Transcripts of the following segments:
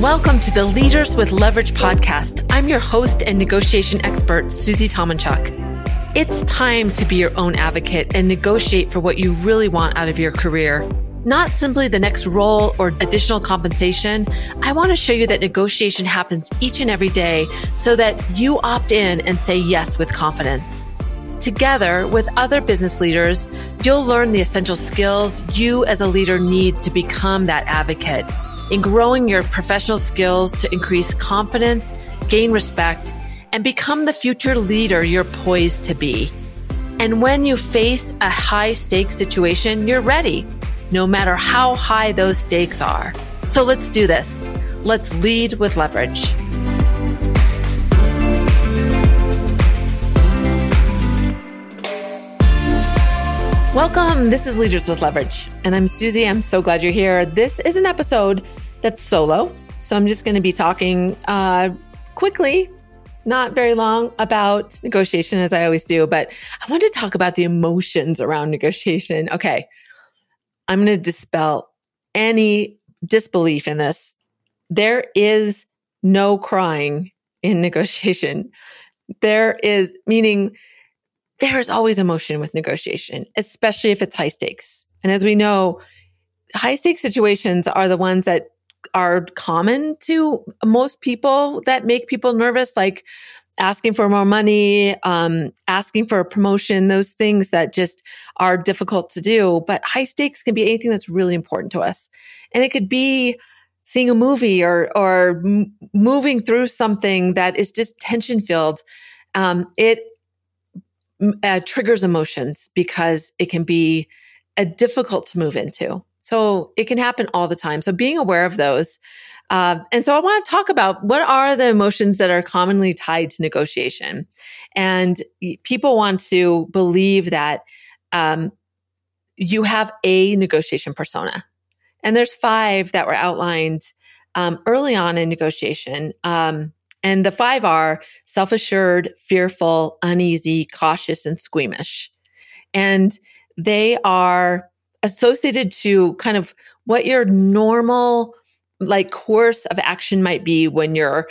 Welcome to the Leaders with Leverage podcast. I'm your host and negotiation expert, Susie Tomenchok. It's time to be your own advocate and negotiate for what you really want out of your career. Not simply the next role or additional compensation. I want to show you that negotiation happens each and every day so that you opt in and say yes with confidence. Together with other business leaders, you'll learn the essential skills you as a leader need to become that advocate in growing your professional skills to increase confidence, gain respect, and become the future leader you're poised to be. And when you face a high stakes situation, you're ready, no matter how high those stakes are. So let's do this. Let's lead with leverage. Welcome. This is Leaders with Leverage, and I'm Susie. I'm so glad you're here. This is an episode that's solo. So I'm just going to be talking uh, quickly, not very long, about negotiation as I always do. But I want to talk about the emotions around negotiation. Okay. I'm going to dispel any disbelief in this. There is no crying in negotiation. There is, meaning, there is always emotion with negotiation, especially if it's high stakes. And as we know, high stakes situations are the ones that are common to most people that make people nervous, like asking for more money, um, asking for a promotion, those things that just are difficult to do. But high stakes can be anything that's really important to us. And it could be seeing a movie or, or m- moving through something that is just tension filled. Um, it uh, triggers emotions because it can be uh, difficult to move into. So it can happen all the time. So being aware of those. Uh, and so I want to talk about what are the emotions that are commonly tied to negotiation. And people want to believe that um, you have a negotiation persona. And there's five that were outlined um, early on in negotiation. Um, and the five are self assured, fearful, uneasy, cautious, and squeamish. And they are associated to kind of what your normal like course of action might be when you're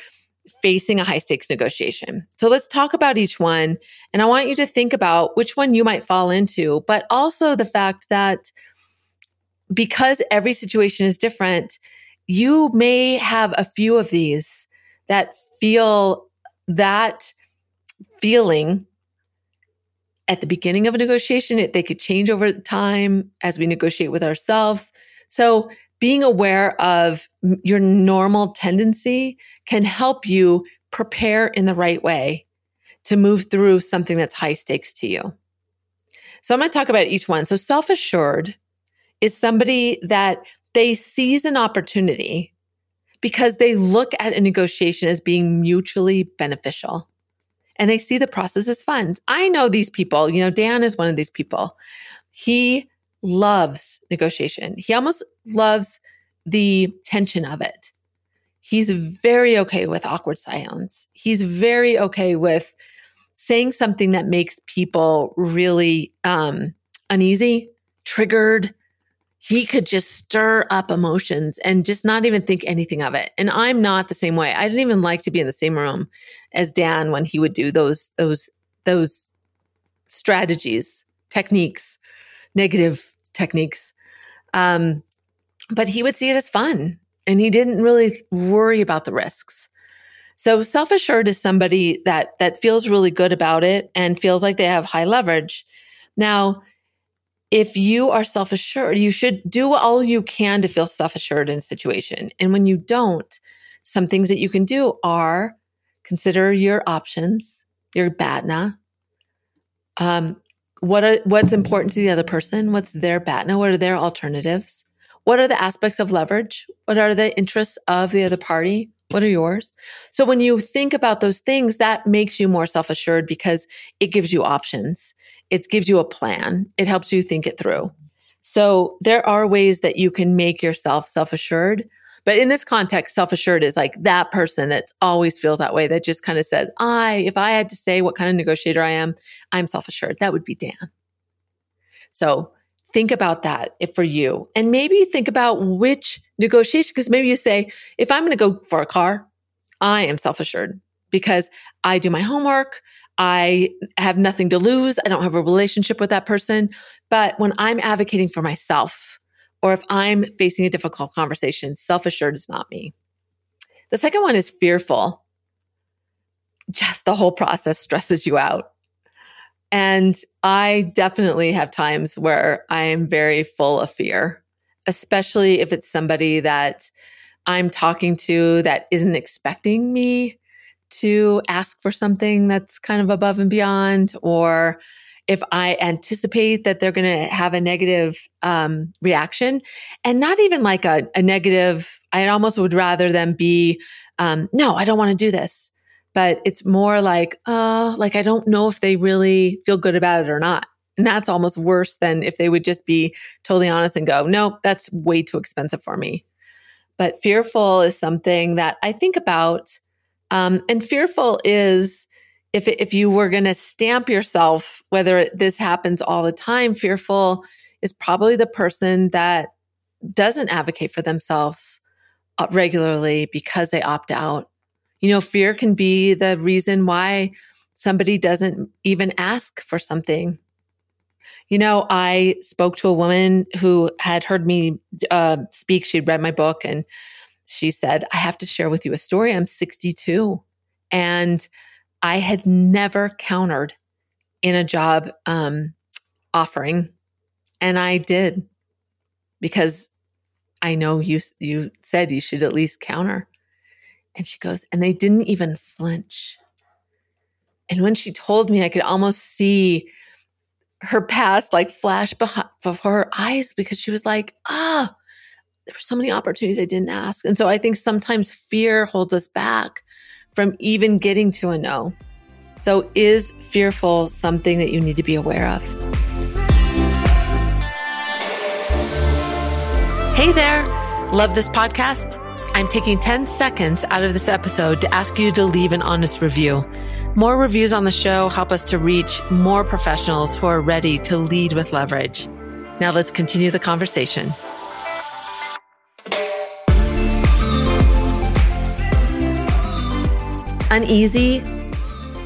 facing a high stakes negotiation. So let's talk about each one. And I want you to think about which one you might fall into, but also the fact that because every situation is different, you may have a few of these that feel that feeling at the beginning of a negotiation. It, they could change over time as we negotiate with ourselves. So being aware of your normal tendency can help you prepare in the right way to move through something that's high stakes to you. So I'm going to talk about each one. So self assured is somebody that they seize an opportunity because they look at a negotiation as being mutually beneficial and they see the process as fun. I know these people, you know, Dan is one of these people. He loves negotiation. He almost loves the tension of it. He's very okay with awkward silence. He's very okay with saying something that makes people really um, uneasy, triggered, he could just stir up emotions and just not even think anything of it. And I'm not the same way. I didn't even like to be in the same room as Dan when he would do those those those strategies, techniques, negative techniques. Um, but he would see it as fun and he didn't really worry about the risks. So self-assured is somebody that that feels really good about it and feels like they have high leverage. Now, if you are self assured, you should do all you can to feel self assured in a situation. And when you don't, some things that you can do are consider your options, your BATNA. Um, what are, what's important to the other person? What's their BATNA? What are their alternatives? What are the aspects of leverage? What are the interests of the other party? What are yours? So when you think about those things, that makes you more self assured because it gives you options it gives you a plan. It helps you think it through. So there are ways that you can make yourself self assured. But in this context, self assured is like that person that always feels that way, that just kind of says, I, if I had to say what kind of negotiator I am, I'm self assured. That would be Dan. So think about that if for you and maybe think about which negotiation because maybe you say if i'm going to go for a car i am self-assured because i do my homework i have nothing to lose. I don't have a relationship with that person. But when i'm advocating for myself or if i'm facing a difficult conversation self-assured is not me. The second one is fearful. Just the whole process stresses you out. And I definitely have times where I am very full of fear, especially if it's somebody that I'm talking to that isn't expecting me to ask for something that's kind of above and beyond, or if I anticipate that they're going to have a negative um, reaction, and not even like a, a, negative, I almost would rather them be, um, no, I don't want to do this but it's more like, uh, like I don't know if they really feel good about it or not. And that's almost worse than if they would just be totally honest and go, no, that's way too expensive for me. But fearful is something that I think about. Um, and fearful is if, if you were going to stamp yourself, whether this happens all the time, fearful is probably the person that doesn't advocate for themselves uh, regularly because they opt out you know, fear can be the reason why somebody doesn't even ask for something. You know, I spoke to a woman who had heard me uh, speak. She'd read my book and she said, I have to share with you a story. I'm 62 and I had never countered in a job um, offering. And I did because I know you, you said you should at least counter. And she goes, and they didn't even flinch. And when she told me, I could almost see her past like flash before her eyes because she was like, ah, there were so many opportunities I didn't ask. And so I think sometimes fear holds us back from even getting to a no. So is fearful something that you need to be aware of? Hey there. Love this podcast? I'm taking 10 seconds out of this episode to ask you to leave an honest review. More reviews on the show help us to reach more professionals who are ready to lead with leverage. Now let's continue the conversation. Uneasy,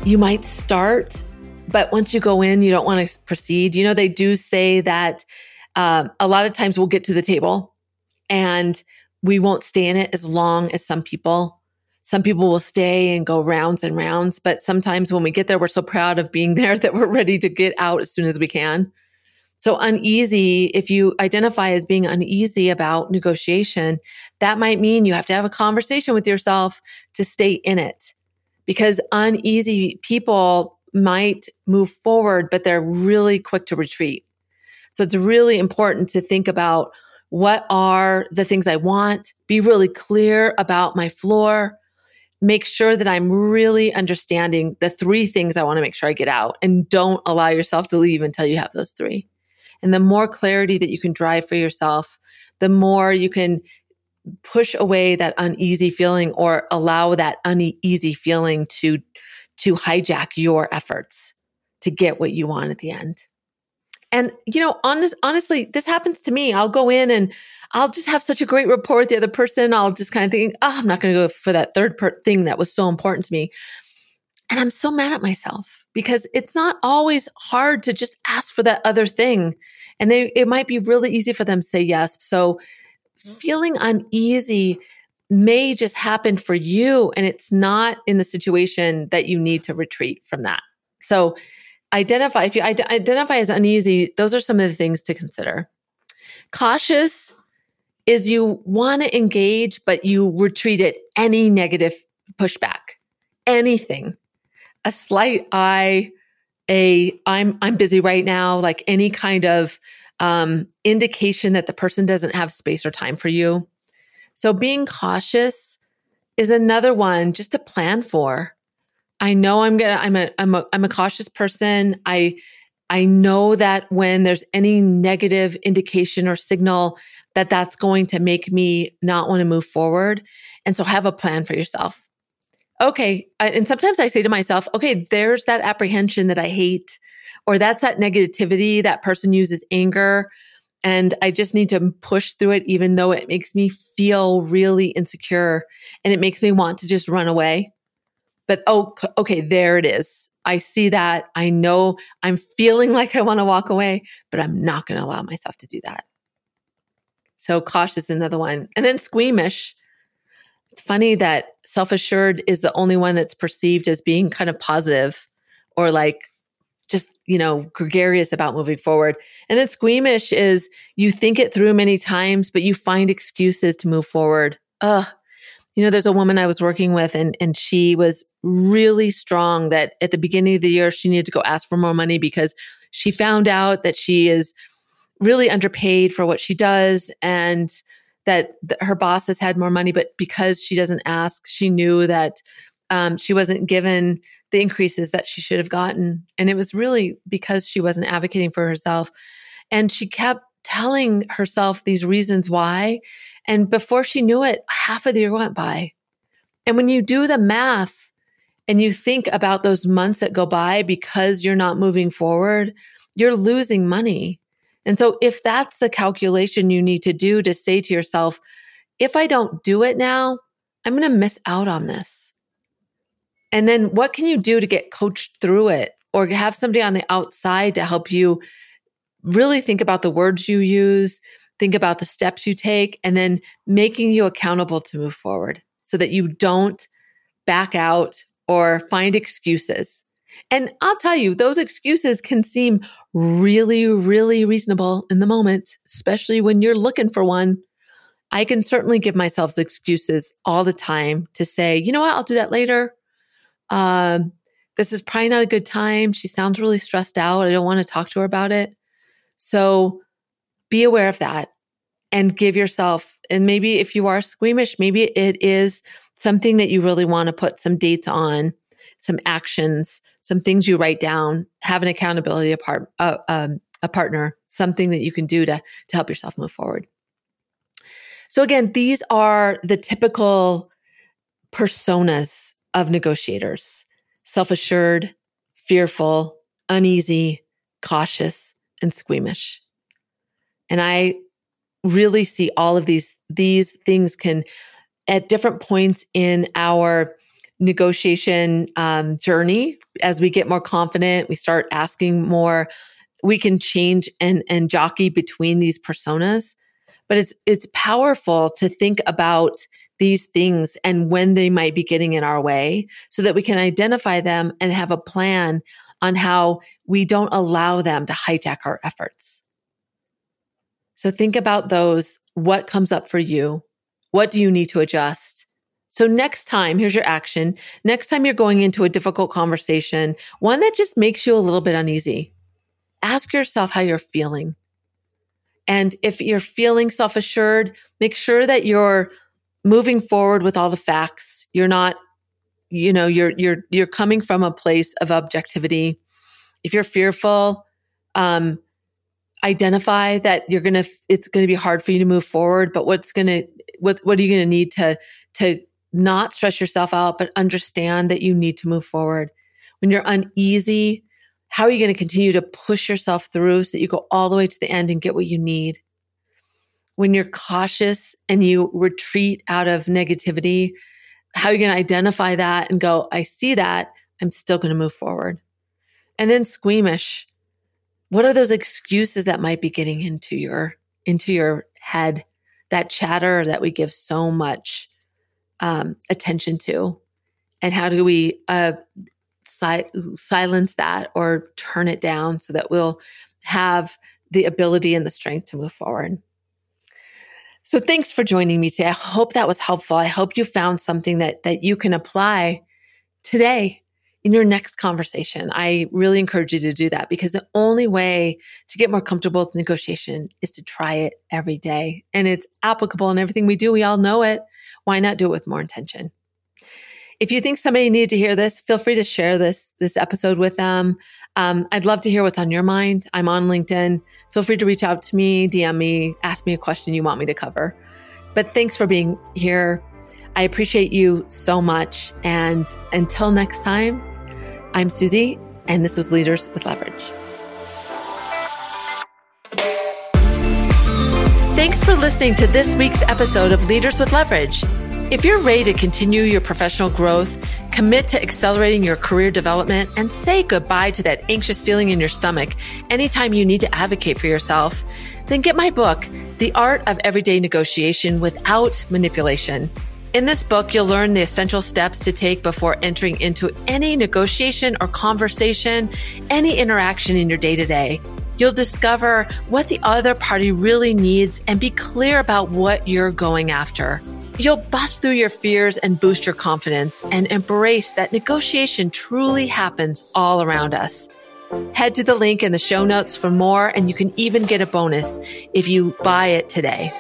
you might start, but once you go in, you don't want to proceed. You know, they do say that uh, a lot of times we'll get to the table and we won't stay in it as long as some people. Some people will stay and go rounds and rounds, but sometimes when we get there, we're so proud of being there that we're ready to get out as soon as we can. So, uneasy, if you identify as being uneasy about negotiation, that might mean you have to have a conversation with yourself to stay in it because uneasy people might move forward, but they're really quick to retreat. So, it's really important to think about what are the things I want? Be really clear about my floor. Make sure that I'm really understanding the three things I want to make sure I get out and don't allow yourself to leave until you have those three. And the more clarity that you can drive for yourself, the more you can push away that uneasy feeling or allow that uneasy feeling to to hijack your efforts to get what you want at the end. And, you know, honest, honestly, this happens to me. I'll go in and I'll just have such a great rapport with the other person. I'll just kind of think, oh, I'm not going to go for that third thing that was so important to me. And I'm so mad at myself because it's not always hard to just ask for that other thing. And they, it might be really easy for them to say yes. So feeling uneasy may just happen for you. And it's not in the situation that you need to retreat from that. So identify, if you identify as uneasy, those are some of the things to consider. Cautious is you want to engage, but you retreat at any negative pushback, anything, a slight eye, a I'm I'm busy right now, like any kind of um, indication that the person doesn't have space or time for you. So being cautious is another one just to plan for. I know I'm gonna I'm a I'm a I'm a cautious person. I I know that when there's any negative indication or signal that that's going to make me not want to move forward. And so have a plan for yourself. Okay. And sometimes I say to myself, okay, there's that apprehension that I hate, or that's that negativity. That person uses anger. And I just need to push through it, even though it makes me feel really insecure and it makes me want to just run away. But oh, okay, there it is. I see that. I know I'm feeling like I want to walk away, but I'm not going to allow myself to do that. So cautious, another one. And then squeamish. It's funny that self assured is the only one that's perceived as being kind of positive or like just, you know, gregarious about moving forward. And then squeamish is you think it through many times, but you find excuses to move forward. Ugh. You know, there's a woman I was working with and, and she was really strong that at the beginning of the year, she needed to go ask for more money because she found out that she is really underpaid for what she does and that th- her boss has had more money, but because she doesn't ask, she knew that um, she wasn't given the increases that she should have gotten. And it was really because she wasn't advocating for herself. And she kept telling herself these reasons why. And before she knew it, half of the year went by. And when you do the math and you think about those months that go by because you're not moving forward, you're losing money. And so, if that's the calculation you need to do to say to yourself, if I don't do it now, I'm going to miss out on this. And then, what can you do to get coached through it or have somebody on the outside to help you really think about the words you use, think about the steps you take, and then making you accountable to move forward so that you don't back out or find excuses. And I'll tell you, those excuses can seem really, really reasonable in the moment, especially when you're looking for one. I can certainly give myself excuses all the time to say, you know what, I'll do that later. Um, this is probably not a good time. She sounds really stressed out. I don't want to talk to her about it. So be aware of that and give yourself, and maybe if you are squeamish, maybe it is something that you really want to put some dates on some actions, some things you write down, have an accountability part, uh, um, a partner, something that you can do to, to help yourself move forward. So, again, these are the typical personas of negotiators self assured, fearful, uneasy, cautious, and squeamish. And I really see all of these, these things can, at different points in our negotiation um, journey. As we get more confident we start asking more we can change and and jockey between these personas. But it's it's powerful to think about these things and when they might be getting in our way so that we can identify them and have a plan on how we don't allow them to hijack our efforts. So think about those. What comes up for you? What do you need to adjust so next time, here's your action. Next time you're going into a difficult conversation, one that just makes you a little bit uneasy, ask yourself how you're feeling. And if you're feeling self assured, make sure that you're moving forward with all the facts. You're not, you know, you're, you're, you're coming from a place of objectivity. If you're fearful, um, identify that you're going to, it's going to be hard for you to move forward, but what's going to, what, what are you going to need to, to not stress yourself out, but understand that you need to move forward. When you're uneasy, how are you going to continue to push yourself through so that you go all the way to the end and get what you need? When you're cautious and you retreat out of negativity, how are you going to identify that and go, I see that, I'm still going to move forward? And then squeamish. What are those excuses that might be getting into your into your head? That chatter that we give so much um, attention to and how do we uh, si- silence that or turn it down so that we'll have the ability and the strength to move forward so thanks for joining me today i hope that was helpful i hope you found something that that you can apply today in your next conversation. I really encourage you to do that because the only way to get more comfortable with negotiation is to try it every day. And it's applicable in everything we do. We all know it. Why not do it with more intention? If you think somebody needed to hear this, feel free to share this this episode with them. Um, I'd love to hear what's on your mind. I'm on LinkedIn. Feel free to reach out to me, DM me, ask me a question you want me to cover. But thanks for being here. I appreciate you so much. And until next time, I'm Susie, and this was Leaders with Leverage. Thanks for listening to this week's episode of Leaders with Leverage. If you're ready to continue your professional growth, commit to accelerating your career development, and say goodbye to that anxious feeling in your stomach anytime you need to advocate for yourself, then get my book, The Art of Everyday Negotiation Without Manipulation. In this book, you'll learn the essential steps to take before entering into any negotiation or conversation, any interaction in your day to day. You'll discover what the other party really needs and be clear about what you're going after. You'll bust through your fears and boost your confidence and embrace that negotiation truly happens all around us. Head to the link in the show notes for more, and you can even get a bonus if you buy it today.